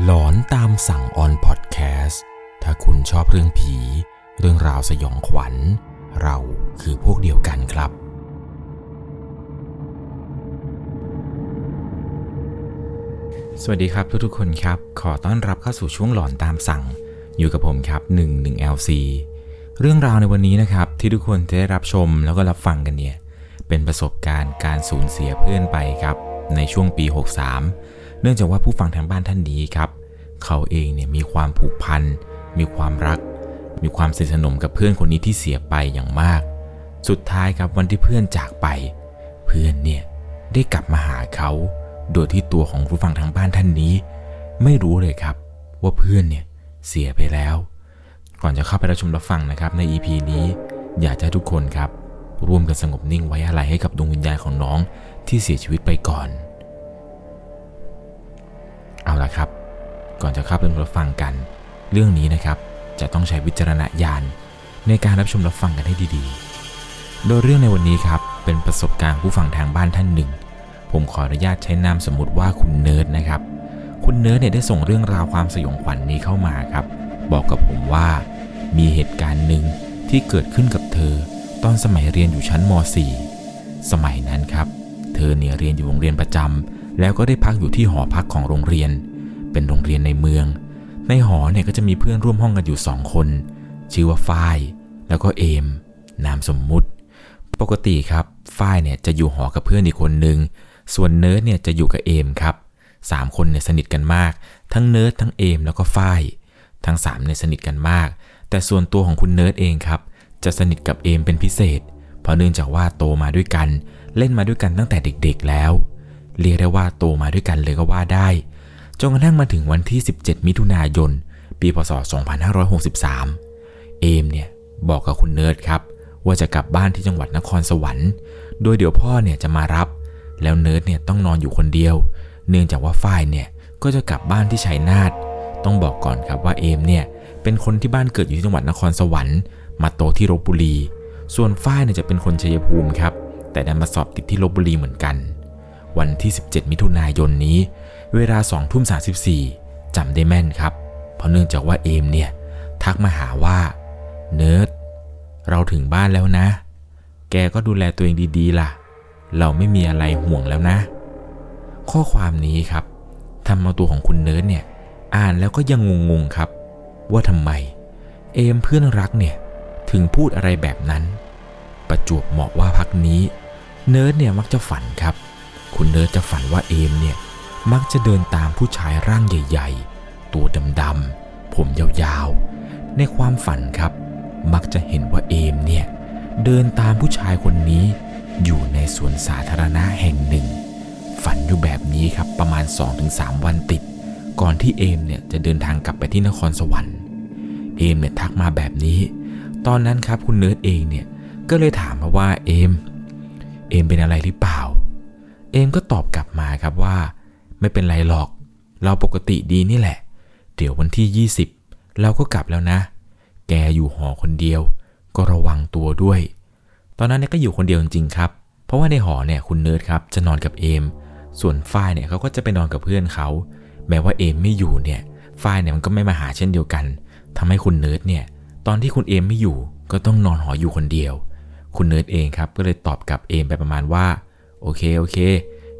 หลอนตามสั่งออนพอดแคสต์ถ้าคุณชอบเรื่องผี เรื่องราวสยองขวัญ เราคือพวกเดียวกันครับ สวัสดีครับทุกๆคนครับ ขอต้อนรับเข้าสู่ช่วงหลอนตามสั่ง อยู่กับผมครับ 11 LC เรื่องราวในวันนี้นะครับ ที่ทุกคนจะได้รับชมแล้วก็รับฟังกันเนี่ย เป็นประสบการณ์การสูญเสียเพื่อนไปครับ ในช่วงปี 63 เนื่องจากว่าผู้ฟังทางบ้านท่านนี้ครับ เขาเองเนี่ยมีความผูกพัน มีความรัก มีความสนิทสนมกับเพื่อนคนนี้ที่เสียไปอย่างมาก สุดท้ายครับวันที่เพื่อนจากไป เพื่อนเนี่ยได้กลับมาหาเขา โดยที่ตัวของผู้ฟังทางบ้านท่านนี้ ไม่รู้เลยครับ ว่าเพื่อนเนี่ยเสียไปแล้ว ก่อนจะเข้าไปรับชมรับฟังนะครับใน EP นี้อยากให้ทุกคนครับร่วมกันสงบนิ่งไว้อาลัยให้กับดวงวิญญาณของน้องที่เสียชีวิตไปก่อน เอาละครับ ก่อนจะเข้าไปรับฟังกัน เรื่องนี้นะครับจะต้องใช้วิจารณญาณในการรับชมรับฟังกันให้ดีๆ โดยเรื่องในวันนี้ครับเป็นประสบการณ์ผู้ฟังทางบ้านท่านหนึ่ง ผมขออนุญาตใช้นามสมมติว่าคุณเนิร์ดนะครับ คุณเนิร์ดเนี่ยได้ส่งเรื่องราวความสยองขวัญนี้เข้ามาครับ บอกกับผมว่ามีเหตุการณ์หนึ่งที่เกิดขึ้นกับเธอ ตอนสมัยเรียนอยู่ชั้นม .4 สมัยนั้นครับ เธอเนี่ยเรียนอยู่โรงเรียนประจำ แล้วก็ได้พักอยู่ที่หอพักของโรงเรียน เป็นโรงเรียนในเมือง ในหอเนี่ยก็จะมีเพื่อนร่วมห้องกันอยู่สองคน ชื่อว่าฝ้าย แล้วก็เอม นามสมมุติ ปกติครับฝ้ายเนี่ยจะอยู่หอกับเพื่อนอีกคนนึง ส่วนเนิร์ดเนี่ยจะอยู่กับเอมครับสามคนเนี่ยสนิทกันมาก ทั้งเนิร์ดทั้งเอมแล้วก็ฝ้าย ทั้งสามเนี่ยสนิทกันมาก แต่ส่วนตัวของคุณเนิร์ดเองครับ จะสนิทกับเอมเป็นพิเศษ เพราะเนื่องจากว่าโตมาด้วยกัน เล่นมาด้วยกันตั้งแต่เด็กๆแล้ว เรียกได้ว่าโตมาด้วยกันเลยก็ว่าได้ จนกระทั่งมาถึงวันที่ 17 มิถุนายน ปีพศ 2563 เอมเนี่ยบอกกับคุณเนิร์ดครับ ว่าจะกลับบ้านที่จังหวัดนครสวรรค์ โดยเดี๋ยวพ่อเนี่ยจะมารับ แล้วเนิร์ดเนี่ยต้องนอนอยู่คนเดียว เนื่องจากว่าฝ้ายเนี่ยก็จะกลับบ้านที่ชัยนาท ต้องบอกก่อนครับว่าเอมเนี่ยเป็นคนที่บ้านเกิดอยู่ที่จังหวัดนครสวรรค์ มาโตที่ลพบุรี ส่วนฝ้ายเนี่ยจะเป็นคนชัยภูมิครับ แต่ดันมาสอบติดที่ลพบุรีเหมือนกัน วันที่ 17 มิถุนายนนี้ เวลา2ทุ่ม34จำได้แม่นครับ เพราะเนื่องจากว่าเอมเนี่ย ทักมาหาว่า เนิร์ด เราถึงบ้านแล้วนะ แกก็ดูแลตัวเองดีๆ ล่ะ เราไม่มีอะไรห่วงแล้วนะ ข้อความนี้ครับทำเอาตัวของคุณเนิร์ดเนี่ย อ่านแล้วก็ยังงงๆครับ ว่าทำไม เอมเพื่อนรักเนี่ย ถึงพูดอะไรแบบนั้น ประจวบเหมาะว่าพักนี้ เนิร์ดเนี่ยมักจะฝันครับ คุณเนิร์ดจะฝันว่าเอมเนี่ย มักจะเดินตามผู้ชายร่างใหญ่ ๆ ตัวดำๆผมยาวๆ ในความฝันครับ มักจะเห็นว่าเอมเนี่ย เดินตามผู้ชายคนนี้ อยู่ในสวนสาธารณะแห่งหนึ่ง ฝันอยู่แบบนี้ครับประมาณ 2-3 วันติด ก่อนที่เอมเนี่ยจะเดินทางกลับไปที่นครสวรรค์เอมเนี่ยทักมาแบบนี้ ตอนนั้นครับคุณเนิร์ดเองเนี่ยก็เลยถามมาว่าเอม เอมเป็นอะไรหรือเปล่า เอมก็ตอบกลับมาครับว่า ไม่เป็นไรหรอก เราปกติดีนี่แหละ เดี๋ยววันที่ 20 เราก็กลับแล้วนะ แกอยู่หอคนเดียว ก็ระวังตัวด้วย ตอนนั้นเนี่ยก็อยู่คนเดียวจริงๆครับ เพราะว่าในหอเนี่ยคุณเนิร์ดครับจะนอนกับเอม ส่วนฝ้ายเนี่ยเขาก็จะไปนอนกับเพื่อนเขา แม้ว่าเอมไม่อยู่เนี่ย ฝ้ายเนี่ยมันก็ไม่มาหาเช่นเดียวกันทำให้คุณเนิร์ดเนี่ย ตอนที่คุณเอมไม่อยู่ก็ต้องนอนหออยู่คนเดียว คุณเนิร์ดเองครับก็เลยตอบกับเอมไปประมาณว่า โอเคโอเค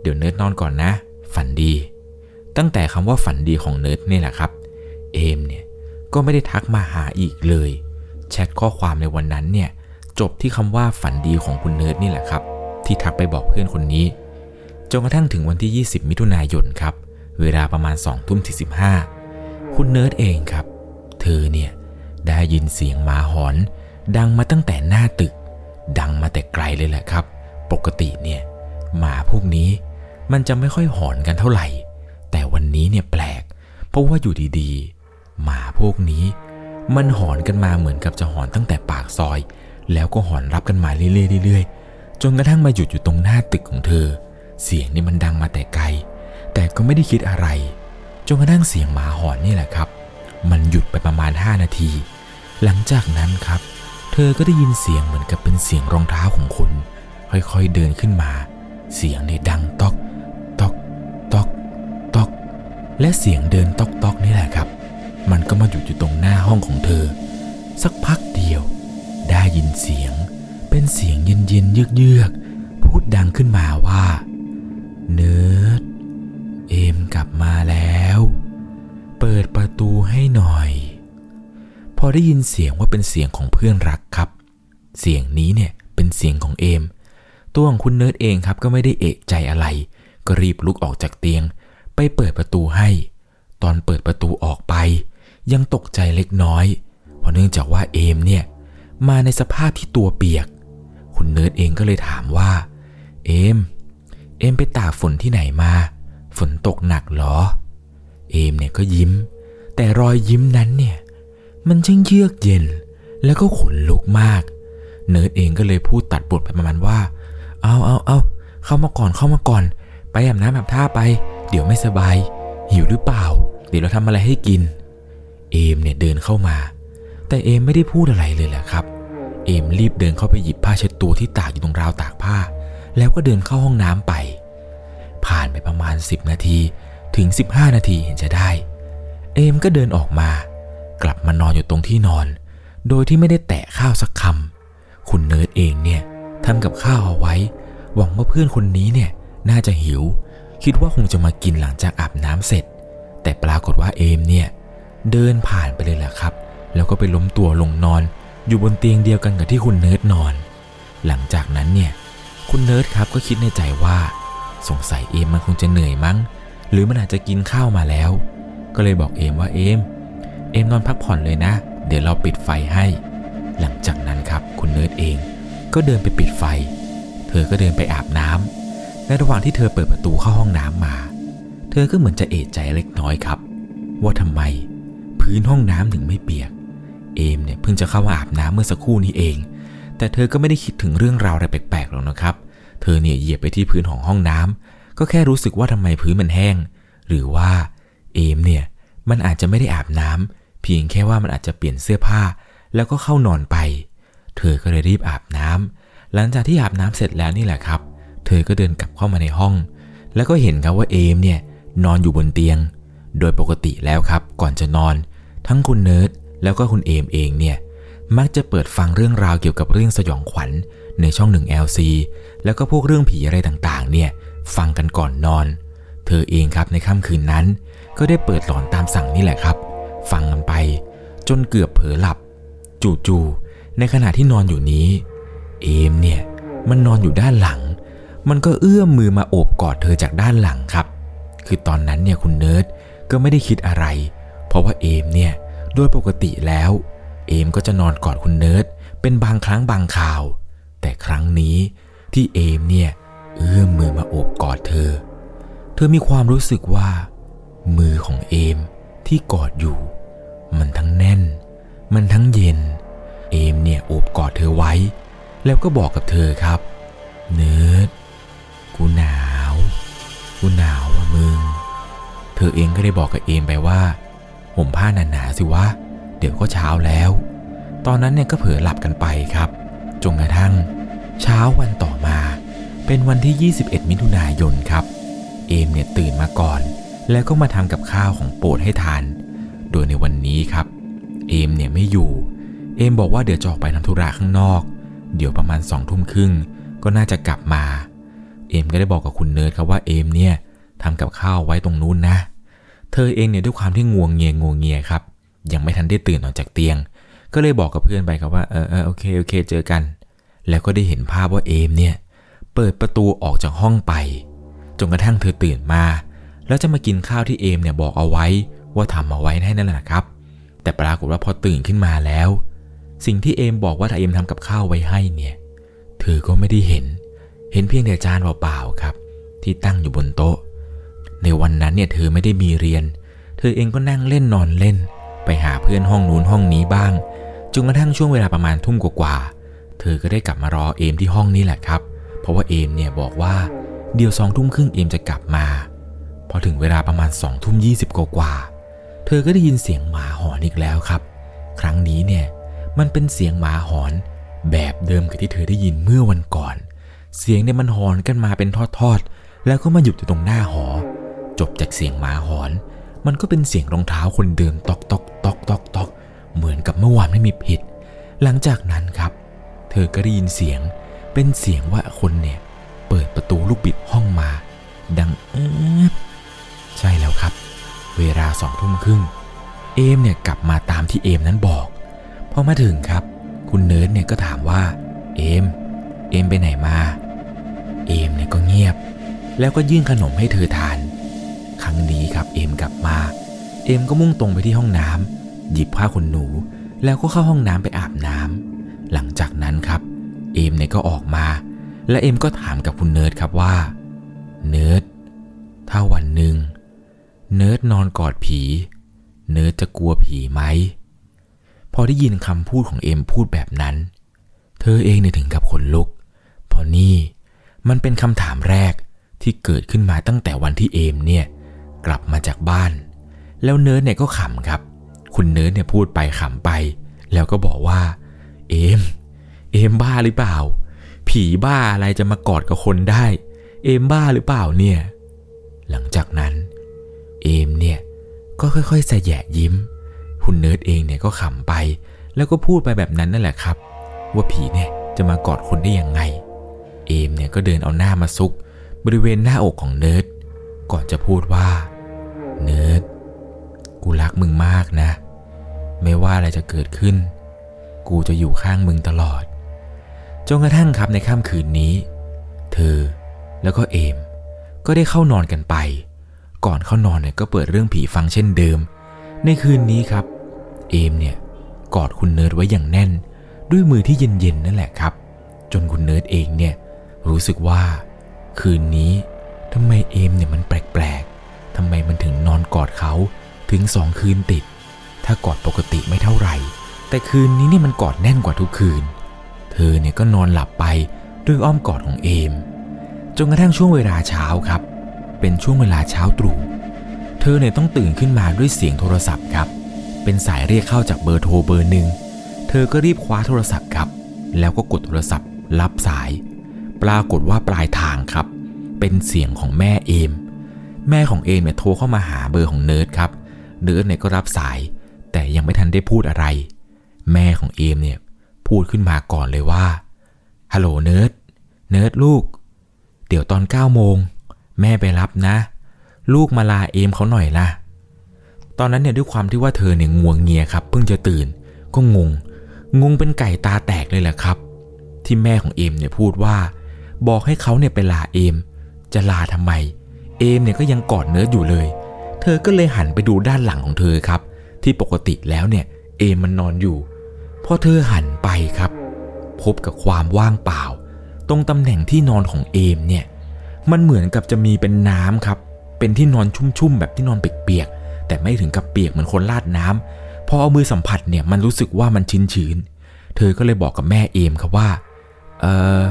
เดี๋ยวเนิร์ดนอนก่อนนะ ฝันดี ตั้งแต่คำว่าฝันดีของเนิร์ดนี่แหละครับ เอมเนี่ยก็ไม่ได้ทักมาหาอีกเลย แชทข้อความในวันนั้นเนี่ยจบที่คำว่าฝันดีของคุณเนิร์ดนี่แหละครับ ที่ทักไปบอกเพื่อนคนนี้จนกระทั่งถึงวันที่ 20 มิถุนายนครับ เวลาประมาณ2ทุ่มที่15คุณเนิร์ดเองครับ เธอเนี่ยได้ยินเสียงหมาหอน ดังมาตั้งแต่หน้าตึก ดังมาแต่ไกลเลยแหละครับ ปกติเนี่ย หมาพวกนี้ มันจะไม่ค่อยหอนกันเท่าไหร่ แต่วันนี้เนี่ยแปลก เพราะว่าอยู่ดีๆ หมาพวกนี้ มันหอนกันมาเหมือนกับจะหอนตั้งแต่ปากซอย แล้วก็หอนรับกันมาเรื่อยๆจนกระทั่งมาหยุดอยู่ตรงหน้าตึกของเธอ เสียงนี่มันดังมาแต่ไกล แต่ก็ไม่ได้คิดอะไรจนกระทั่งเสียงหมาหอนนี่แหละครับ มันหยุดไปประมาณ 5 นาที หลังจากนั้นครับ เธอก็ได้ยินเสียงเหมือนกับเป็นเสียงรองเท้าของคน ค่อยๆเดินขึ้นมา เสียงเนี่ยดังตอกตอกตอกตอก และเสียงเดินตอกๆนี่แหละครับ มันก็มาหยุดอยู่ตรงหน้าห้องของเธอ สักพักเดียว ได้ยินเสียง เป็นเสียงเย็นๆเยือกๆพูดดังขึ้นมาว่า เนิร์ดเอมกลับมาแล้ว เปิดประตูให้หน่อย พอได้ยินเสียงว่าเป็นเสียงของเพื่อนรักครับ เสียงนี้เนี่ยเป็นเสียงของเอม ตัวของคุณเนิร์ดเองครับก็ไม่ได้เอะใจอะไร ก็รีบลุกออกจากเตียง ไปเปิดประตูให้ ตอนเปิดประตูออกไป ยังตกใจเล็กน้อย เพราะเนื่องจากว่าเอมเนี่ยมาในสภาพที่ตัวเปียก คุณเนิร์ดเองก็เลยถามว่า เอม เอมไปตากฝนที่ไหนมา ฝนตกหนักเหรอ เอมเนี่ยก็ยิ้ม แต่รอยยิ้มนั้นเนี่ย มันช่างเยือกเย็น แล้วก็ขนลุกมาก เนิร์ดเองก็เลยพูดตัดบทไปประมาณว่า เอาเอาเอาเข้ามาก่อนเข้ามาก่อน ไปอาบน้ำอาบท่าไป เดี๋ยวไม่สบาย หิวหรือเปล่า เดี๋ยวเราทำอะไรให้กิน เอมเนี่ยเดินเข้ามา แต่เอมไม่ได้พูดอะไรเลยแหละครับ เอมรีบเดินเข้าไปหยิบผ้าเช็ดตัวที่ตากอยู่ตรงราวตากผ้า แล้วก็เดินเข้าห้องน้ำไป ผ่านไปประมาณ 10 นาทีถึง 15 นาทีเห็นจะได้ เอมก็เดินออกมา กลับมานอนอยู่ตรงที่นอน โดยที่ไม่ได้แตะข้าวสักคำคุณเนิร์ดเองเนี่ย ทำกับข้าวเอาไว้ หวังว่าเพื่อนคนนี้เนี่ยน่าจะหิว คิดว่าคงจะมากินหลังจากอาบน้ำเสร็จ แต่ปรากฏว่าเอมเนี่ยเดินผ่านไปเลยแหละครับ แล้วก็ไปล้มตัวลงนอน อยู่บนเตียงเดียวกันกับที่คุณเนิร์ดนอน หลังจากนั้นเนี่ยคุณเนิร์ดครับก็คิดในใจว่า สงสัยเอมมันคงจะเหนื่อยมั้ง หรือมันอาจจะกินข้าวมาแล้ว ก็เลยบอกเอมว่าเอมเอมนอนพักผ่อนเลยนะ เดี๋ยวเราปิดไฟให้ หลังจากนั้นครับคุณเนิร์ดเอง ก็เดินไปปิดไฟ เธอก็เดินไปอาบน้ำในระหว่างที่เธอเปิดประตูเข้าห้องน้ำมา เธอก็เหมือนจะเอะใจเล็กน้อยครับ ว่าทำไมพื้นห้องน้ำถึงไม่เปียก เอมเนี่ยเพิ่งจะเข้ามาอาบน้ำเมื่อสักครู่นี้เอง แต่เธอก็ไม่ได้คิดถึงเรื่องราวอะไรแปลกๆหรอกนะครับ เธอเนี่ยเหยียบไปที่พื้นของห้องน้ำก็แค่รู้สึกว่าทำไมพื้นมันแห้ง หรือว่าเอมเนี่ยมันอาจจะไม่ได้อาบน้ำเพียงแค่ว่ามันอาจจะเปลี่ยนเสื้อผ้า แล้วก็เข้านอนไป เธอก็เลยรีบอาบน้ำหลังจากที่อาบน้ำเสร็จแล้วนี่แหละครับ เธอก็เดินกลับเข้ามาในห้อง แล้วก็เห็นครับว่าเอมเนี่ยนอนอยู่บนเตียง โดยปกติแล้วครับ ก่อนจะนอน ทั้งคุณเนิร์ดแล้วก็คุณเอมเองเนี่ยมักจะเปิดฟังเรื่องราวเกี่ยวกับเรื่องสยองขวัญในช่องหนึ่ง LC แล้วก็พวกเรื่องผีอะไรต่างๆ เนี่ยฟังกันก่อนนอน เธอเองครับในค่ำคืนนั้น ก็ได้เปิดหลอนตามสั่งนี่แหละครับ ฟังกันไป จนเกือบเผลอหลับ จู่ๆ ในขณะที่นอนอยู่นี้ เอมเนี่ยมันนอนอยู่ด้านหลัง มันก็เอื้อมมือมาโอบกอดเธอจากด้านหลังครับ คือตอนนั้นเนี่ยคุณเนิร์ดก็ไม่ได้คิดอะไร เพราะว่าเอมเนี่ยโดยปกติแล้ว เอมก็จะนอนกอดคุณเนิร์ดเป็นบางครั้งบางคราว แต่ครั้งนี้ที่เอมเนี่ยเอื้อมมือมาโอบกอดเธอ เธอมีความรู้สึกว่า มือของเอมที่กอดอยู่ มันทั้งแน่น มันทั้งเย็น เอมเนี่ยโอบกอดเธอไว้ แล้วก็บอกกับเธอครับ เนิร์ดกูหนาว กูหนาวว่ะมึง เธอเองก็ได้บอกกับเอมไปว่าห่มผ้าหนาๆสิวะ เดี๋ยวก็เช้าแล้ว ตอนนั้นเนี่ยก็เผลอหลับกันไปครับ จนกระทั่ง เช้าวันต่อมา เป็นวันที่ 21 มิถุนายนครับ เอมเนี่ยตื่นมาก่อน แล้วก็มาทำกับข้าวของโปรดให้ทาน โดยในวันนี้ครับ เอมเนี่ยไม่อยู่ เอมบอกว่าเดี๋ยวจะออกไปทำธุระข้างนอก เดี๋ยวประมาณสองทุ่มครึ่งก็น่าจะกลับมา เอมก็ได้บอกกับคุณเนิร์ดครับว่าเอมเนี่ยทำกับข้าวไว้ตรงนู้นนะ เธอเองเนี่ยด้วยความที่งวงเงียงวงเงียครับ ยังไม่ทันได้ตื่นออกจากเตียง ก็เลยบอกกับเพื่อนไปครับว่าเออเออโอเคโอเค เจอกัน แล้วก็ได้เห็นภาพว่าเอมเนี่ยเปิดประตูออกจากห้องไป จนกระทั่งเธอตื่นมา แล้วจะมากินข้าวที่เอมเนี่ยบอกเอาไว้ว่าทำเอาไว้ให้นั่นแหละครับ แต่ปรากฏว่าพอตื่นขึ้นมาแล้ว สิ่งที่เอมบอกว่าถ้าเอมทำกับข้าวไว้ให้เนี่ยเธอก็ไม่ได้เห็น เห็นเพียงแต่จานเปล่าๆครับ ที่ตั้งอยู่บนโต๊ะ ในวันนั้นเนี่ยเธอไม่ได้มีเรียน เธอเองก็นั่งเล่นนอนเล่น ไปหาเพื่อนห้องนู้นห้องนี้บ้างจนกระทั่งช่วงเวลาประมาณทุ่มกว่าๆเธอก็ได้กลับมารอเอมที่ห้องนี้แหละครับ เพราะว่าเอมเนี่ยบอกว่าเดี๋ยวสองทุ่มครึ่งเอมจะกลับมา พอถึงเวลาประมาณสองทุ่มยี่สิบกว่า เธอก็ได้ยินเสียงหมาหอนอีกแล้วครับ ครั้งนี้เนี่ย มันเป็นเสียงหมาหอนแบบเดิมกับที่เธอได้ยินเมื่อวันก่อน เสียงเนี่ยมันหอนกันมาเป็นทอดๆ แล้วก็มาหยุดอยู่ตรงหน้าหอ จบจากเสียงหมาหอน มันก็เป็นเสียงรองเท้าคนเดินตอกตอกตอกตอกตอกเหมือนกับเมื่อวานไม่มีผิด หลังจากนั้นครับ เธอก็ได้ยินเสียง เป็นเสียงว่าคนเนี่ยเปิดประตูลูกบิดห้องมา ดังแอ๊ด ใช่แล้วครับ เวลาสองทุ่มครึ่ง เอมเนี่ยกลับมาตามที่เอมนั้นบอก พอมาถึงครับ คุณเนิร์ดเนี่ยก็ถามว่า เอม เอมไปไหนมา เอมเนี่ยก็เงียบ แล้วก็ยื่นขนมให้เธอทาน ครั้งนี้ครับเอมกลับมา เอมก็มุ่งตรงไปที่ห้องน้ำหยิบผ้าขนหนู แล้วก็เข้าห้องน้ำไปอาบน้ำหลังจากนั้นครับ เอมเนี่ยก็ออกมา และเอมก็ถามกับคุณเนิร์ดครับว่า เนิร์ดถ้าวันหนึ่งเนิร์ดนอนกอดผี เนิร์ดจะกลัวผีไหม พอได้ยินคำพูดของเอมพูดแบบนั้น เธอเองเนี่ยถึงกับขนลุกเพราะนี่มันเป็นคำถามแรกที่เกิดขึ้นมาตั้งแต่วันที่เอมเนี่ยกลับมาจากบ้าน แล้วเนิร์ดเนี่ยก็ขำครับ คุณเนิร์ดเนี่ยพูดไปขำไป แล้วก็บอกว่า เอม เอมบ้าหรือเปล่า ผีบ้าอะไรจะมากอดกับคนได้ เอมบ้าหรือเปล่าเนี่ย หลังจากนั้น เอมเนี่ยก็ค่อยๆแสยะยิ้ม คุณเนิร์ดเองเนี่ยก็ขำไป แล้วก็พูดไปแบบนั้นนั่นแหละครับ ว่าผีเนี่ยจะมากอดคนได้ยังไง เอมเนี่ยก็เดินเอาหน้ามาซุก บริเวณหน้าอกของเนิร์ดก่อนจะพูดว่า เนิร์ดกูรักมึงมากนะ ไม่ว่าอะไรจะเกิดขึ้น กูจะอยู่ข้างมึงตลอดจนกระทั่งครับในค่ำคืนนี้ เธอแล้วก็เอม ก็ได้เข้านอนกันไป ก่อนเข้านอนเนี่ยก็เปิดเรื่องผีฟังเช่นเดิม ในคืนนี้ครับ เอมเนี่ยกอดคุณเนิร์ดไว้อย่างแน่น ด้วยมือที่เย็นๆนั่นแหละครับ จนคุณเนิร์ดเองเนี่ยรู้สึกว่า คืนนี้ทำไมเอมเนี่ยมันแปลกๆทำไมมันถึงนอนกอดเขาถึงสองคืนติด ถ้ากอดปกติไม่เท่าไหร่ แต่คืนนี้เนี่ยมันกอดแน่นกว่าทุกคืน เธอเนี่ยก็นอนหลับไปด้วยอ้อมกอดของเอมจนกระทั่งช่วงเวลาเช้าครับ เป็นช่วงเวลาเช้าตรู่เธอเนี่ยต้องตื่นขึ้นมาด้วยเสียงโทรศัพท์ครับ เป็นสายเรียกเข้าจากเบอร์โทรเบอร์หนึ่ง เธอก็รีบคว้าโทรศัพท์ครับ แล้วก็กดโทรศัพท์ รับสาย ปรากฏว่าปลายทางครับ เป็นเสียงของแม่เอม แม่ของเอมเนี่ยโทรเข้ามาหาเบอร์ของเนิร์ดครับ เนิร์ดเนี่ยก็รับสาย แต่ยังไม่ทันได้พูดอะไร แม่ของเอมเนี่ยพูดขึ้นมาก่อนเลยว่า ฮัลโหลเนิร์ด เนิร์ดลูก เดี๋ยวตอน9โมงแม่ไปรับนะ ลูกมาลาเอมเขาหน่อยล่ะ ตอนนั้นเนี่ยด้วยความที่ว่าเธอเนี่ยงัวเงียครับเพิ่งจะตื่นก็งง งงเป็นไก่ตาแตกเลยแหละครับ ที่แม่ของเอมเนี่ยพูดว่า บอกให้เขาเนี่ยไปลาเอม จะลาทำไม เอมเนี่ยก็ยังกอดเนิร์ดอยู่เลย เธอก็เลยหันไปดูด้านหลังของเธอครับ ที่ปกติแล้วเนี่ยเอมมันนอนอยู่พอเธอหันไปครับ พบกับความว่างเปล่า ตรงตำแหน่งที่นอนของเอมเนี่ยมันเหมือนกับจะมีเป็นน้ำครับ เป็นที่นอนชุ่มๆแบบที่นอนเปียกๆ แต่ไม่ถึงกับเปียกเหมือนคนลาดน้ำพอเอามือสัมผัสเนี่ยมันรู้สึกว่ามันชื้นๆเธอก็เลยบอกกับแม่เอมครับว่า เออ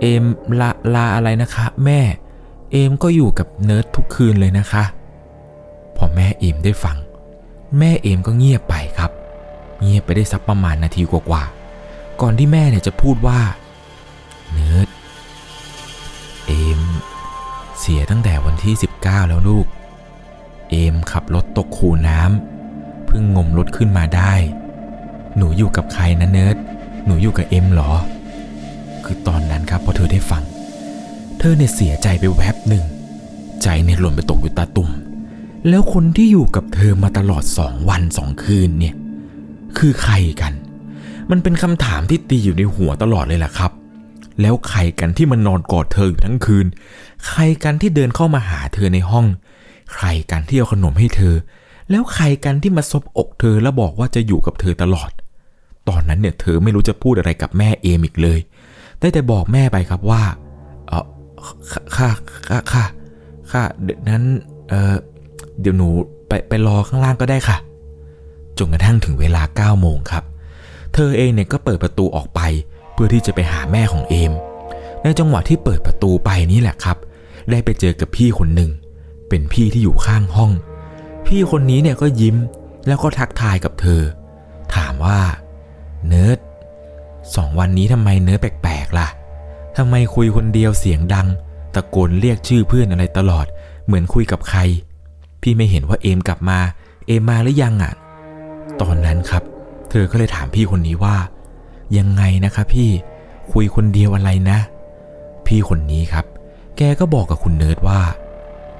เอมลาลาอะไรนะคะ แม่ เอมก็อยู่กับเนิร์ดทุกคืนเลยนะคะ พอแม่เอมได้ฟัง แม่เอมก็เงียบไปครับ เงียบไปได้สักประมาณนาทีกว่าๆก่อนที่แม่เนี่ยจะพูดว่า เนิร์ดเอมเสียตั้งแต่วันที่ 19 แล้วลูก เอมขับรถตกคูน้ำเพิ่งงมรถขึ้นมาได้ หนูอยู่กับใครนะเนิร์ดหนูอยู่กับเอ็มเหรอ คือตอนนั้นครับพอเธอได้ฟัง เธอเนี่ยเสียใจไปแวบหนึ่ง ใจเนี่ยหล่นไปตกอยู่ตาตุ่ม แล้วคนที่อยู่กับเธอมาตลอดสองวันสองคืนเนี่ย คือใครกัน มันเป็นคำถามที่ตีอยู่ในหัวตลอดเลยแหละครับ แล้วใครกันที่มันนอนกอดเธออยู่ทั้งคืน ใครกันที่เดินเข้ามาหาเธอในห้อง ใครกันที่เอาขนมให้เธอ แล้วใครกันที่มาซบอกเธอแล้วบอกว่าจะอยู่กับเธอตลอด ตอนนั้นเนี่ยเธอไม่รู้จะพูดอะไรกับแม่เอมอีกเลย ได้แต่บอกแม่ไปครับว่าเออค่ะค่ะค่ะค่ะเดี๋ยวนั้นเออเดี๋ยวหนูไปไปรอข้างล่างก็ได้ค่ะจนกระทั่งถึงเวลา9โมงครับ เธอเองเนี่ยก็เปิดประตูออกไป เพื่อที่จะไปหาแม่ของเอม ในจังหวะที่เปิดประตูไปนี่แหละครับ ได้ไปเจอกับพี่คนหนึ่ง เป็นพี่ที่อยู่ข้างห้อง พี่คนนี้เนี่ยก็ยิ้มแล้วก็ทักทายกับเธอ ถามว่าเนิร์ดสองวันนี้ทำไมเนิร์ดแปลกๆล่ะทำไมคุยคนเดียวเสียงดัง ตะโกนเรียกชื่อเพื่อนอะไรตลอด เหมือนคุยกับใคร พี่ไม่เห็นว่าเอมกลับมา เอมมาหรือยังอะ ตอนนั้นครับ เธอก็เลยถามพี่คนนี้ว่า ยังไงนะคะพี่คุยคนเดียวอะไรนะ พี่คนนี้ครับ แกก็บอกกับคุณเนิร์ดว่า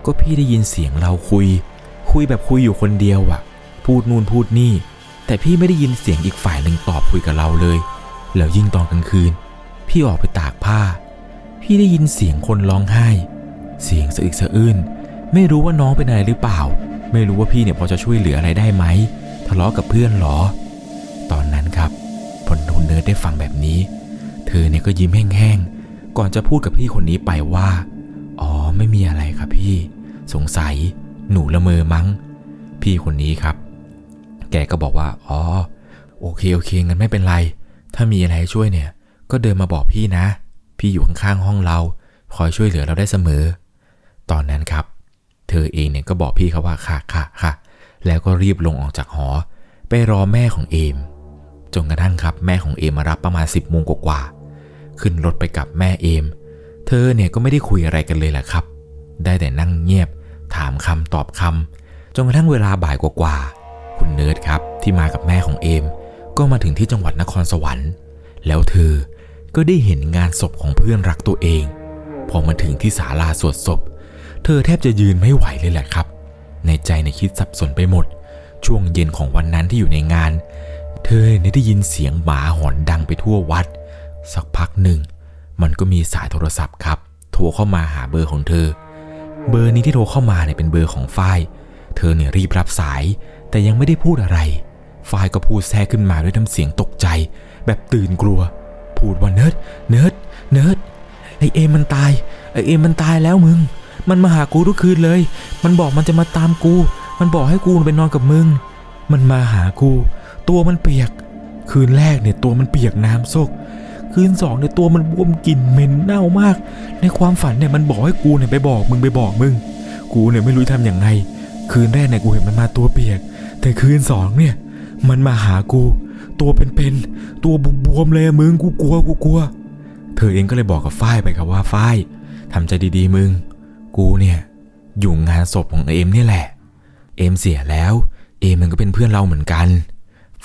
ก็พี่ได้ยินเสียงเราคุย คุยแบบคุยอยู่คนเดียวอะพูดนู่นพูดนี่ แต่พี่ไม่ได้ยินเสียงอีกฝ่ายหนึ่งตอบคุยกับเราเลย แล้วยิ่งตอนกลางคืน พี่ออกไปตากผ้า พี่ได้ยินเสียงคนร้องไห้ เสียงสะอึกสะอื้นไม่รู้ว่าน้องเป็นอะไรหรือเปล่า ไม่รู้ว่าพี่เนี่ยพอจะช่วยเหลืออะไรได้ไหมทะเลาะกับเพื่อนหรอ ตอนนั้นครับพอคุณเนิร์ดได้ฟังแบบนี้ เธอเนี่ยก็ยิ้มแห้งๆก่อนจะพูดกับพี่คนนี้ไปว่า อ๋อไม่มีอะไรครับพี่ สงสัย หนูละเมอมั้ง พี่คนนี้ครับ แกก็บอกว่า อ๋อ โอเคโอเคงั้นไม่เป็นไร ถ้ามีอะไรช่วยเนี่ย ก็เดินมาบอกพี่นะ พี่อยู่ข้างๆห้องเรา คอยช่วยเหลือเราได้เสมอ ตอนนั้นครับ เธอเองเนี่ยก็บอกพี่เขาว่าค่ะค่ะค่ะแล้วก็รีบลงออกจากหอ ไปรอแม่ของเอมจนกระทั่งครับแม่ของเอมมารับประมาณ 10บโมงกว่าๆขึ้นรถไปกับแม่เอม อเนี่ยก็ไม่ได้คุยอะไรกันเลยแหละครับ ได้แต่นั่งเงียบ ถามคำตอบคำจนกระทั่งเวลาบ่ายกว่าๆคุณเนิร์ดครับที่มากับแม่ของเอม ก็มาถึงที่จังหวัดนครสวรรค์ แล้วเธอก็ได้เห็นงานศพของเพื่อนรักตัวเอง พอมาถึงที่ศาลาสวดศพ เธอแทบจะยืนไม่ไหวเลยแหละครับ ในใจเนี่ยคิดสับสนไปหมด ช่วงเย็นของวันนั้นที่อยู่ในงาน เธอได้ยินเสียงหมาหอนดังไปทั่ววัด สักพักหนึ่ง มันก็มีสายโทรศัพท์ครับ โทรเข้ามาหาเบอร์ของเธอ เบอร์นี้ที่โทรเข้ามาเนี่ยเป็นเบอร์ของฝ้าย เธอเนี่ยรีบรับสาย แต่ยังไม่ได้พูดอะไร ฝ้ายก็พูดแทรกขึ้นมาด้วยน้ำเสียงตกใจ แบบตื่นกลัว พูดว่าเนิร์ด เนิร์ด เนิร์ด ไอ้เอมมันตาย ไอ้เอมมันตายแล้วมึง มันมาหากูทุกคืนเลย มันบอกมันจะมาตามกู มันบอกให้กูไปนอนกับมึง มันมาหากู ตัวมันเปียก คืนแรกเนี่ยตัวมันเปียกน้ำโซก คืนสองเนี่ยตัวมันบวมกลิ่นเหม็นเน่ามาก ในความฝันเนี่ยมันบอกให้กูเนี่ยไปบอกมึงไปบอกมึง กูเนี่ยไม่รู้ทำอย่างไงคืนแรกเนี่ยกูเห็นมันมาตัวเปียก แต่คืนสองเนี่ยมันมาหากู ตัวเป็นๆตัวบวมๆเลยอะมึงกูกลัวกูกลัว เธอเองก็เลยบอกกับฝ้ายไปครับว่าฝ้ายทำใจดีๆมึง กูเนี่ยอยู่งานศพของเอมเนี่ยแหละ เอมเสียแล้ว เอมมันก็เป็นเพื่อนเราเหมือนกัน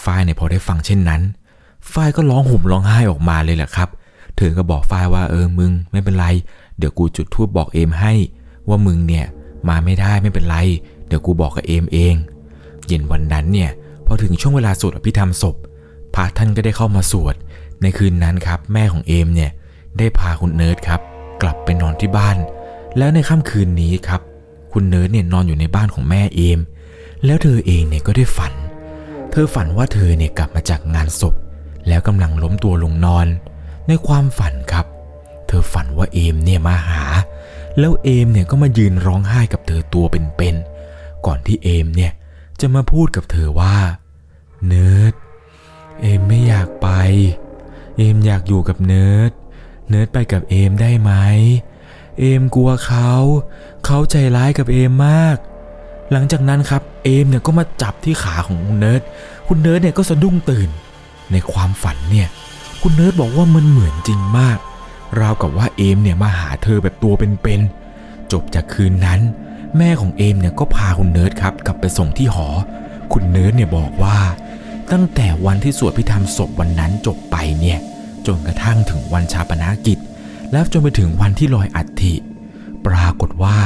ฝ้ายเนี่ยพอได้ฟังเช่นนั้น ฝ้ายก็ร้องห่มร้องไห้ออกมาเลยแหละครับ เธอก็บอกฝ้ายว่าเออมึงไม่เป็นไร เดี๋ยวกูจุดทูบบอกเอมให้ ว่ามึงเนี่ยมาไม่ได้ไม่เป็นไร เดี๋ยวกูบอกกับเอมเอง เย็นวันนั้นเนี่ยพอถึงช่วงเวลาสวดอภิธรรมศพพระท่านก็ได้เข้ามาสวด ในคืนนั้นครับ แม่ของเอมเนี่ยได้พาคุณเนิร์ดครับ กลับไปนอนที่บ้าน แล้วในค่ำคืนนี้ครับ คุณเนิร์ดเนี่ยนอนอยู่ในบ้านของแม่เอม แล้วเธอเองเนี่ยก็ได้ฝัน เธอฝันว่าเธอเนี่ยกลับมาจากงานศพ แล้วกำลังล้มตัวลงนอน ในความฝันครับ เธอฝันว่าเอมเนี่ยมาหา แล้วเอมเนี่ยก็มายืนร้องไห้กับเธอตัวเป็นๆก่อนที่เอมเนี่ยจะมาพูดกับเธอว่าเนิร์ดเอมไม่อยากไป เอมอยากอยู่กับเนิร์ดเนิร์ดไปกับเอมได้ไหมเอมกลัวเขา เขาใจร้ายกับเอมมาก หลังจากนั้นครับ เอมเนี่ยก็มาจับที่ขาของคุณเนิร์ด คุณเนิร์ดเนี่ยก็สะดุ้งตื่น ในความฝันเนี่ย คุณเนิร์ดบอกว่ามันเหมือนจริงมาก ราวกับว่าเอมเนี่ยมาหาเธอแบบตัวเป็นๆ จบจากคืนนั้น แม่ของเอมเนี่ยก็พาคุณเนิร์ดครับกลับไปส่งที่หอ คุณเนิร์ดเนี่ยบอกว่า ตั้งแต่วันที่สวดพระอภิธรรมศพวันนั้นจบไปเนี่ย จนกระทั่งถึงวันฌาปนกิจ แล้วจนไปถึงวันที่ลอยอัฐิ ปรากฏว่า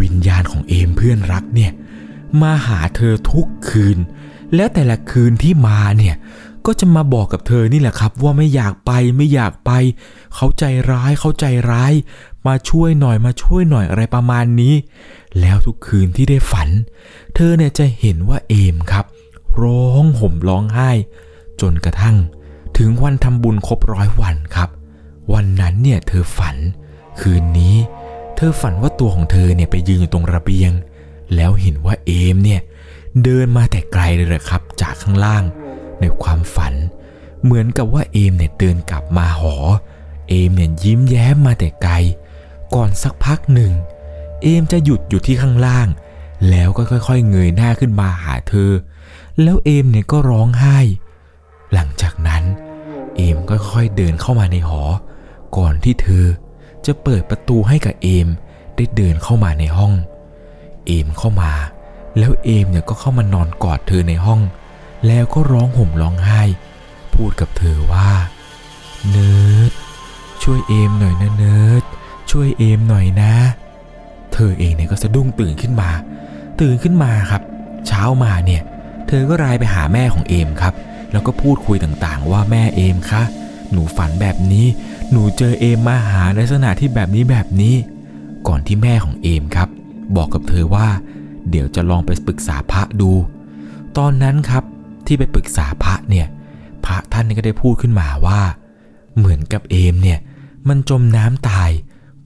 วิญญาณของเอมเพื่อนรักเนี่ยมาหาเธอทุกคืน แล้วแต่ละคืนที่มาเนี่ย ก็จะมาบอกกับเธอนี่แหละครับ ว่าไม่อยากไปไม่อยากไป เขาใจร้ายเขาใจร้าย มาช่วยหน่อยมาช่วยหน่อยอะไรประมาณนี้ แล้วทุกคืนที่ได้ฝัน เธอเนี่ยจะเห็นว่าเอมครับ ร้องห่มร้องไห้ จนกระทั่ง ถึงวันทำบุญครบร้อยวันครับ วันนั้นเนี่ยเธอฝัน คืนนี้ เธอฝันว่าตัวของเธอเนี่ยไปยืนอยู่ตรงระเบียง แล้วเห็นว่าเอมเนี่ยเดินมาแต่ไกลเลยแหละครับ จากข้างล่าง ในความฝัน เหมือนกับว่าเอมเนี่ยเดินกลับมาหอ เอมเนี่ยยิ้มแย้มมาแต่ไกล ก่อนสักพักหนึ่ง เอมจะหยุดอยู่ที่ข้างล่าง แล้วก็ค่อยๆ เงยหน้าขึ้นมาหาเธอ แล้วเอมเนี่ยก็ร้องไห้ หลังจากนั้น เอมก็ค่อยๆเดินเข้ามาในหอ ก่อนที่เธอจะเปิดประตูให้กับเอมได้เดินเข้ามาในห้อง เอเอมเข้ามา แล้วเอมเนี่ยก็เข้ามานอนกอดเธอในห้อง แล้วก็ร้องห่มร้องไห้ พูดกับเธอว่า เนิร์ดช่วยเอมหน่อยนะเนิร์ดช่วยเอมหน่อยนะ เธอเองเนี่ยก็สะดุ้งตื่นขึ้นมา ตื่นขึ้นมาครับ เช้ามาเนี่ย เธอก็ไลน์ไปหาแม่ของเอมครับ แล้วก็พูดคุยต่างๆ ว่าแม่เอมคะหนูฝันแบบนี้ หนูเจอเอมมาหาในลักษณะที่แบบนี้แบบนี้ ก่อนที่แม่ของเอมครับ บอกกับเธอว่า เดี๋ยวจะลองไปปรึกษาพระดู ตอนนั้นครับ ที่ไปปรึกษาพระเนี่ย พระท่านก็ได้พูดขึ้นมาว่า เหมือนกับเอมเนี่ย มันจมน้ำตาย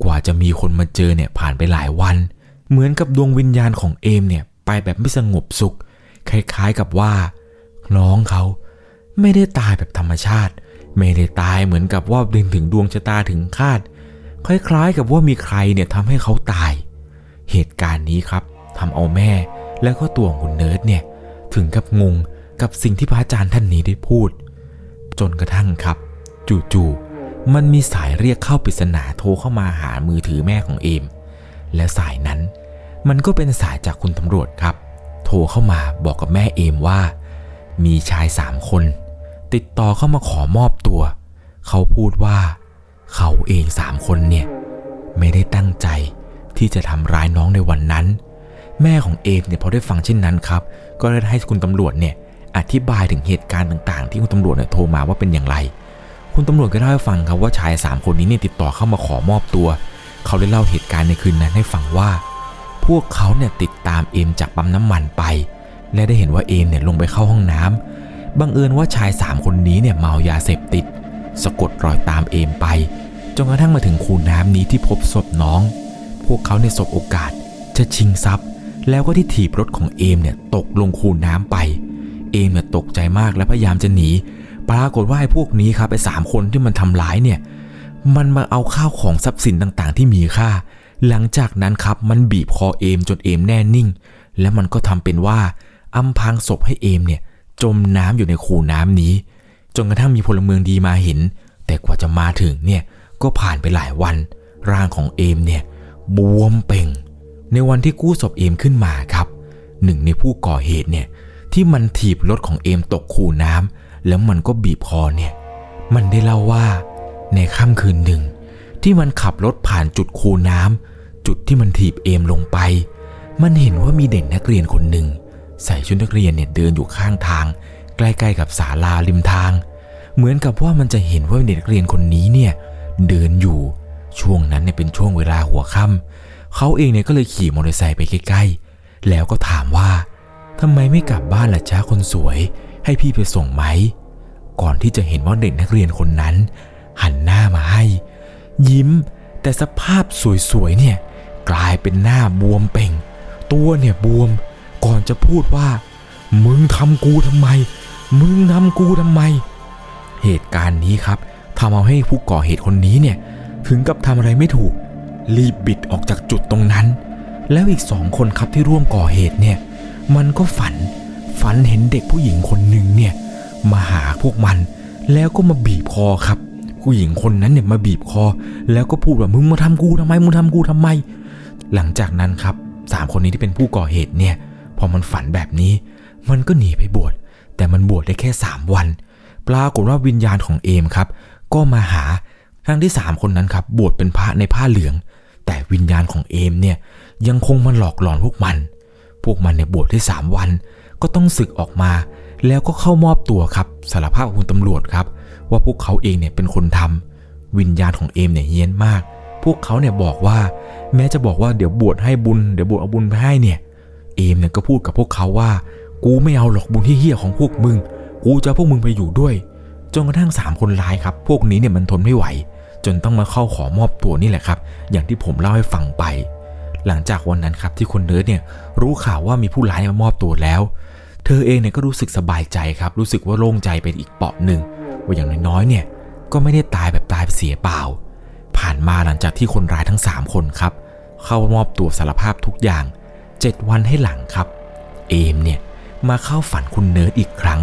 กว่าจะมีคนมาเจอเนี่ยผ่านไปหลายวัน เหมือนกับดวงวิญญาณของเอมเนี่ยไปแบบไม่สงบสุข คล้ายๆกับว่า น้องเขาไม่ได้ตายแบบธรรมชาติ ไม่ได้ตายเหมือนกับว่าดึงถึงดวงชะตาถึงคาด คล้ายๆกับว่ามีใครเนี่ยทำให้เขาตาย เหตุการณ์นี้ครับทำเอาแม่แล้วก็ตัวของคุณเนิร์ดเนี่ยถึงกับงง กับสิ่งที่พระอาจารย์ท่านนี้ได้พูด จนกระทั่งครับ จู่ๆมันมีสายเรียกเข้าปริศนาโทรเข้ามาหามือถือแม่ของเอม และสายนั้น มันก็เป็นสายจากคุณตำรวจครับ โทรเข้ามาบอกกับแม่เอมว่า มีชายสามคน ติดต่อเข้ามาขอมอบตัว เขาพูดว่า เขาเองสามคนเนี่ย ไม่ได้ตั้งใจที่จะทำร้ายน้องในวันนั้น แม่ของเอมเนี่ยพอได้ฟังเช่นนั้นครับ ก็ได้ให้คุณตำรวจเนี่ย อธิบายถึงเหตุการณ์ต่างๆ ที่คุณตำรวจเนี่ยโทรมาว่าเป็นอย่างไร คุณตำรวจก็เล่าให้ฟังครับว่าชายสามคนนี้เนี่ยติดต่อเข้ามาขอมอบตัว เขาได้เล่าเหตุการณ์ในคืนนั้นให้ฟังว่า พวกเขาเนี่ยติดตามเอมจากปั๊มน้ำมันไป และได้เห็นว่าเอมเนี่ยลงไปเข้าห้องน้ำบังเอิญว่าชายสามคนนี้เนี่ยเมายาเสพติด สะกดรอยตามเอมไปจนกระทั่งมาถึงคูน้ำนี้ที่พบศพน้อง พวกเขาในศพโอกาสจะชิงทรัพย์ แล้วก็ที่ถีบรถของเอมเนี่ยตกลงคูน้ำไป เอมเนี่ยตกใจมากและพยายามจะหนี ปรากฏว่าไอ้พวกนี้ครับไอ้สามคนที่มันทำร้ายเนี่ย มันมาเอาข้าวของทรัพย์สินต่างๆ ที่มีค่า หลังจากนั้นครับมันบีบคอเอมจนเอมแน่นิ่ง และมันก็ทำเป็นว่าอำพางศพให้เอมเนี่ยจมน้ำอยู่ในคูน้ำนี้ จนกระทั่งมีพลเมืองดีมาเห็น แต่กว่าจะมาถึงเนี่ยก็ผ่านไปหลายวัน ร่างของเอมเนี่ยบวมเป่ง ในวันที่กู้ศพเอมขึ้นมาครับ หนึ่งในผู้ก่อเหตุเนี่ย ที่มันถีบรถของเอมตกคูน้ำแล้วมันก็บีบคอเนี่ย มันได้เล่าว่า ในค่ำคืนหนึ่ง ที่มันขับรถผ่านจุดคูน้ำจุดที่มันถีบเอมลงไป มันเห็นว่ามีเด็กนักเรียนคนหนึ่ง ใส่ชุดนักเรียนเนี่ยเดินอยู่ข้างทาง ใกล้ๆกับศาลาริมทาง เหมือนกับว่ามันจะเห็นว่าเด็กนักเรียนคนนี้เนี่ยเดินอยู่ช่วงนั้นเนี่ยเป็นช่วงเวลาหัวค่ำเขาเองเนี่ยก็เลยขี่มอเตอร์ไซค์ไปใกล้ๆ แล้วก็ถามว่า ทำไมไม่กลับบ้านล่ะจ้าคนสวย ให้พี่ไปส่งไหม ก่อนที่จะเห็นว่าเด็กนักเรียนคนนั้น หันหน้ามาให้ ยิ้ม แต่สภาพสวยๆเนี่ยกลายเป็นหน้าบวมเป่ง ตัวเนี่ยบวม ก่อนจะพูดว่า มึงทำกูทำไม มึงทำกูทำไม เหตุการณ์นี้ครับทำเอาให้ผู้ก่อเหตุคนนี้เนี่ยถึงกับทำอะไรไม่ถูก รีบบิดออกจากจุดตรงนั้น แล้วอีกสองคนครับที่ร่วมก่อเหตุเนี่ย มันก็ฝัน ฝันเห็นเด็กผู้หญิงคนหนึ่งเนี่ย มาหาพวกมัน แล้วก็มาบีบคอครับ ผู้หญิงคนนั้นเนี่ยมาบีบคอ แล้วก็พูดว่ามึงมาทำกูทำไมมึงทำกูทำไม หลังจากนั้นครับสามคนนี้ที่เป็นผู้ก่อเหตุเนี่ย พอมันฝันแบบนี้ มันก็หนีไปบวชแต่มันบวชได้แค่สามวัน ปรากฏว่าวิญญาณของเอมครับ ก็มาหาทั้งที่สามคนนั้นครับบวชเป็นพระในผ้าเหลือง แต่วิญญาณของเอมเนี่ยยังคงมาหลอกหลอนพวกมัน พวกมันเนี่ยบวชได้สามวัน ก็ต้องศึกออกมา แล้วก็เข้ามอบตัวครับสารภาพกับคุณตำรวจครับ ว่าพวกเขาเองเนี่ยเป็นคนทำวิญญาณของเอมเนี่ยเฮี้ยนมาก พวกเขาเนี่ยบอกว่า แม้จะบอกว่าเดี๋ยวบวชให้บุญเดี๋ยวบวชเอาบุญไปให้เนี่ย เอมเนี่ยก็พูดกับพวกเขาว่า กูไม่เอาหรอกบุญที่เฮี้ยของพวกมึง กูจะพวกมึงไปอยู่ด้วยจนกระทั่งสามคนร้ายครับ พวกนี้เนี่ยมันทนไม่ไหว จนต้องมาเข้าขอมอบตัวนี่แหละครับ อย่างที่ผมเล่าให้ฟังไป หลังจากวันนั้นครับที่คนเนิร์ดเนี่ยรู้ข่าวว่ามีผู้ร้ายมามอบตัวแล้ว เธอเองเนี่ยก็รู้สึกสบายใจครับ รู้สึกว่าโล่งใจเป็นอีกเปาะหนึ่งว่าอย่างน้อยๆเนี่ยก็ไม่ได้ตายแบบตายเสียเปล่า ผ่านมาหลังจากที่คนร้ายทั้ง 3 คนครับ เข้ามอบตัวสารภาพทุกอย่าง 7 วันให้หลังครับ เอมเนี่ยมาเข้าฝันคุณเนิร์ดอีกครั้ง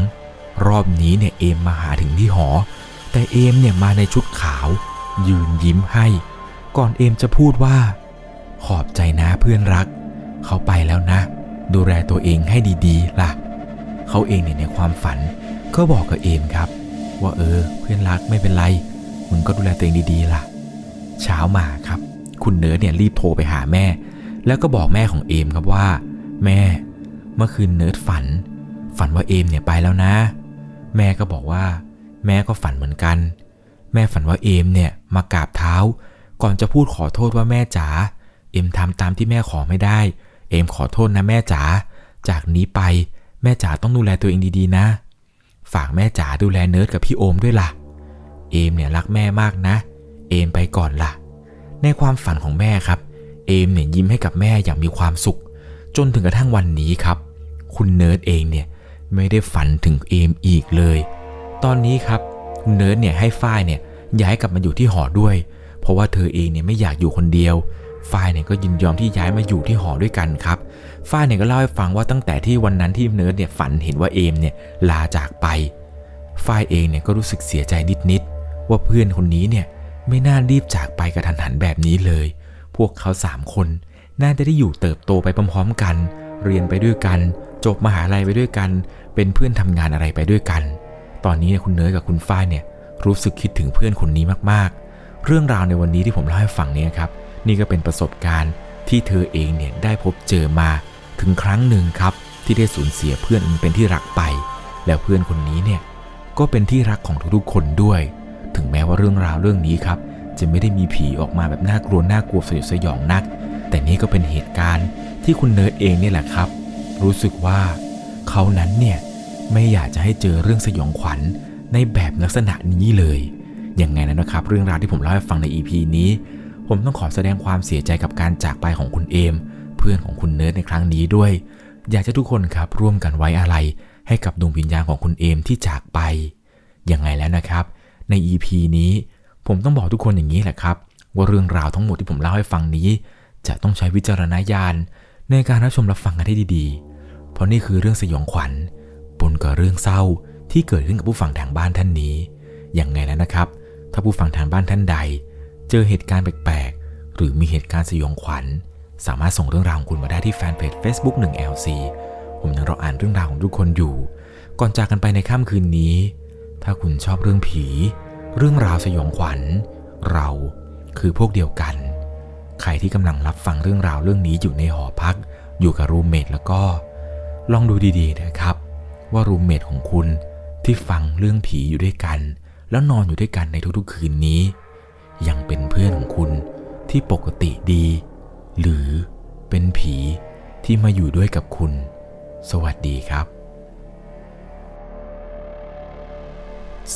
รอบนี้เนี่ยเอมมาหาถึงที่หอ แต่เอมเนี่ยมาในชุดขาว ยืนยิ้มให้ ก่อนเอมจะพูดว่า ขอบใจนะเพื่อนรัก เขาไปแล้วนะ ดูแลตัวเองให้ดีๆ ล่ะ เขาเองเนี่ยในความฝันก็บอกกับเอมครับ ว่าเออ เพื่อนรักไม่เป็นไร มึงก็ดูแลตัวเองดีๆ ล่ะ เช้ามาครับ คุณเนิร์ดเนี่ยรีบโทรไปหาแม่ แล้วก็บอกแม่ของเอมครับว่า แม่ เมื่อคืนเนิร์ดฝัน ฝันว่าเอมเนี่ยไปแล้วนะ แม่ก็บอกว่า แม่ก็ฝันเหมือนกัน แม่ฝันว่าเอมเนี่ยมากราบเท้า ก่อนจะพูดขอโทษว่าแม่จ๋า เอมทำตามที่แม่ขอไม่ได้ เอมขอโทษนะแม่จ๋า จากนี้ไปแม่จ๋าต้องดูแลตัวเองดีๆนะ ฝากแม่จ๋าดูแลเนิร์ดกับพี่โอมด้วยล่ะ เอมเนี่ยรักแม่มากนะ เอมไปก่อนล่ะ ในความฝันของแม่ครับ เอมเนี่ยยิ้มให้กับแม่อย่างมีความสุข จนถึงกระทั่งวันนี้ครับ คุณเนิร์ดเองเนี่ยไม่ได้ฝันถึงเอมอีกเลย ตอนนี้ครับคุณเนิร์ดเนี่ยให้ฝ้ายเนี่ยย้ายกลับมาอยู่ที่หอด้วย เพราะว่าเธอเองเนี่ยไม่อยากอยู่คนเดียว ฝ้ายเนี่ยก็ยินยอมที่ย้ายมาอยู่ที่หอด้วยกันครับ ฝ้ายเนี่ยก็เล่าให้ฟังว่าตั้งแต่ที่วันนั้นที่เนิร์ดเนี่ยฝันเห็นว่าเอมเนี่ยลาจากไป ฝ้ายเองเนี่ยก็รู้สึกเสียใจนิดๆว่าเพื่อนคนนี้เนี่ยไม่น่ารีบจากไปกระทันหันแบบนี้เลย พวกเขาสามคนน่าจะได้อยู่เติบโตไปพร้อมๆกัน เรียนไปด้วยกัน จบมหาลัยไปด้วยกัน เป็นเพื่อนทำงานอะไรไปด้วยกัน ตอนนี้เนี่ยคุณเนยกับคุณฝ้ายเนี่ยรู้สึกคิดถึงเพื่อนคนนี้มากๆ เรื่องราวในวันนี้ที่ผมเล่าให้ฟังเนี่ยครับ นี่ก็เป็นประสบการณ์ที่เธอเองเนี่ยได้พบเจอมาถึงครั้งหนึ่งครับที่ได้สูญเสียเพื่อนเป็นที่รักไป แล้วเพื่อนคนนี้เนี่ยก็เป็นที่รักของทุกๆคนด้วย ถึงแม้ว่าเรื่องราวเรื่องนี้ครับ จะไม่ได้มีผีออกมาแบบน่ากลัวน่ากลัวสยดสยองนัก แต่นี่ก็เป็นเหตุการณ์ที่คุณเนิร์ดเองเนี่ยแหละครับ รู้สึกว่าเขานั้นเนี่ยไม่อยากจะให้เจอเรื่องสยองขวัญในแบบลักษณะนี้เลยยังไงนะนะครับ เรื่องราวที่ผมเล่าให้ฟังใน EP นี้ ผมต้องขอแสดงความเสียใจกับการจากไปของคุณเอม เพื่อนของคุณเนิร์ดในครั้งนี้ด้วย อยากจะทุกคนครับร่วมกันไว้อะไร ให้กับดวงวิญญาณของคุณเอมที่จากไป ยังไงแล้วนะครับ ใน EP นี้ ผมต้องบอกทุกคนอย่างนี้แหละครับ ว่าเรื่องราวทั้งหมดที่ผมเล่าให้ฟังนี้ จะต้องใช้วิจารณญาณในการรับชมรับฟังกันให้ดีๆ เพราะนี่คือเรื่องสยองขวัญปนกับเรื่องเศร้าที่เกิดขึ้นกับผู้ฟังทางบ้านท่านนี้ยังไงแล้วนะครับ ถ้าผู้ฟังทางบ้านท่านใด เจอเหตุการณ์แปลกๆ หรือมีเหตุการณ์สยองขวัญ สามารถส่งเรื่องราวของคุณมาได้ที่แฟนเพจ Facebook 1 LC ผมยังรออ่านเรื่องราวของทุกคนอยู่ ก่อนจากกันไปในค่ำคืนนี้ ถ้าคุณชอบเรื่องผี เรื่องราวสยองขวัญ เราคือพวกเดียวกัน ใครที่กำลังรับฟังเรื่องราวเรื่องนี้อยู่ในหอพัก อยู่กับรูเมทแล้วก็ ลองดูดีๆนะครับ ว่ารูเมทของคุณที่ฟังเรื่องผีอยู่ด้วยกัน แล้วนอนอยู่ด้วยกันในทุกๆคืนนี้ ยังเป็นเพื่อนของคุณที่ปกติดี หรือเป็นผีที่มาอยู่ด้วยกับคุณ สวัสดีครับ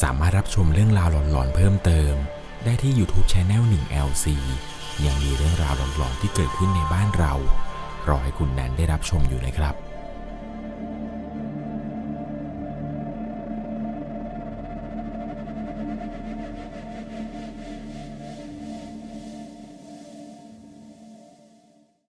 สามารถรับชมเรื่องราวหลอนๆเพิ่มเติม ได้ที่ YouTube c h anel 1 LC ยังมีเรื่องราวหลอนๆที่เกิดขึ้นในบ้านเรา รอให้คุณนั้นได้รับชมอยู่นะครับ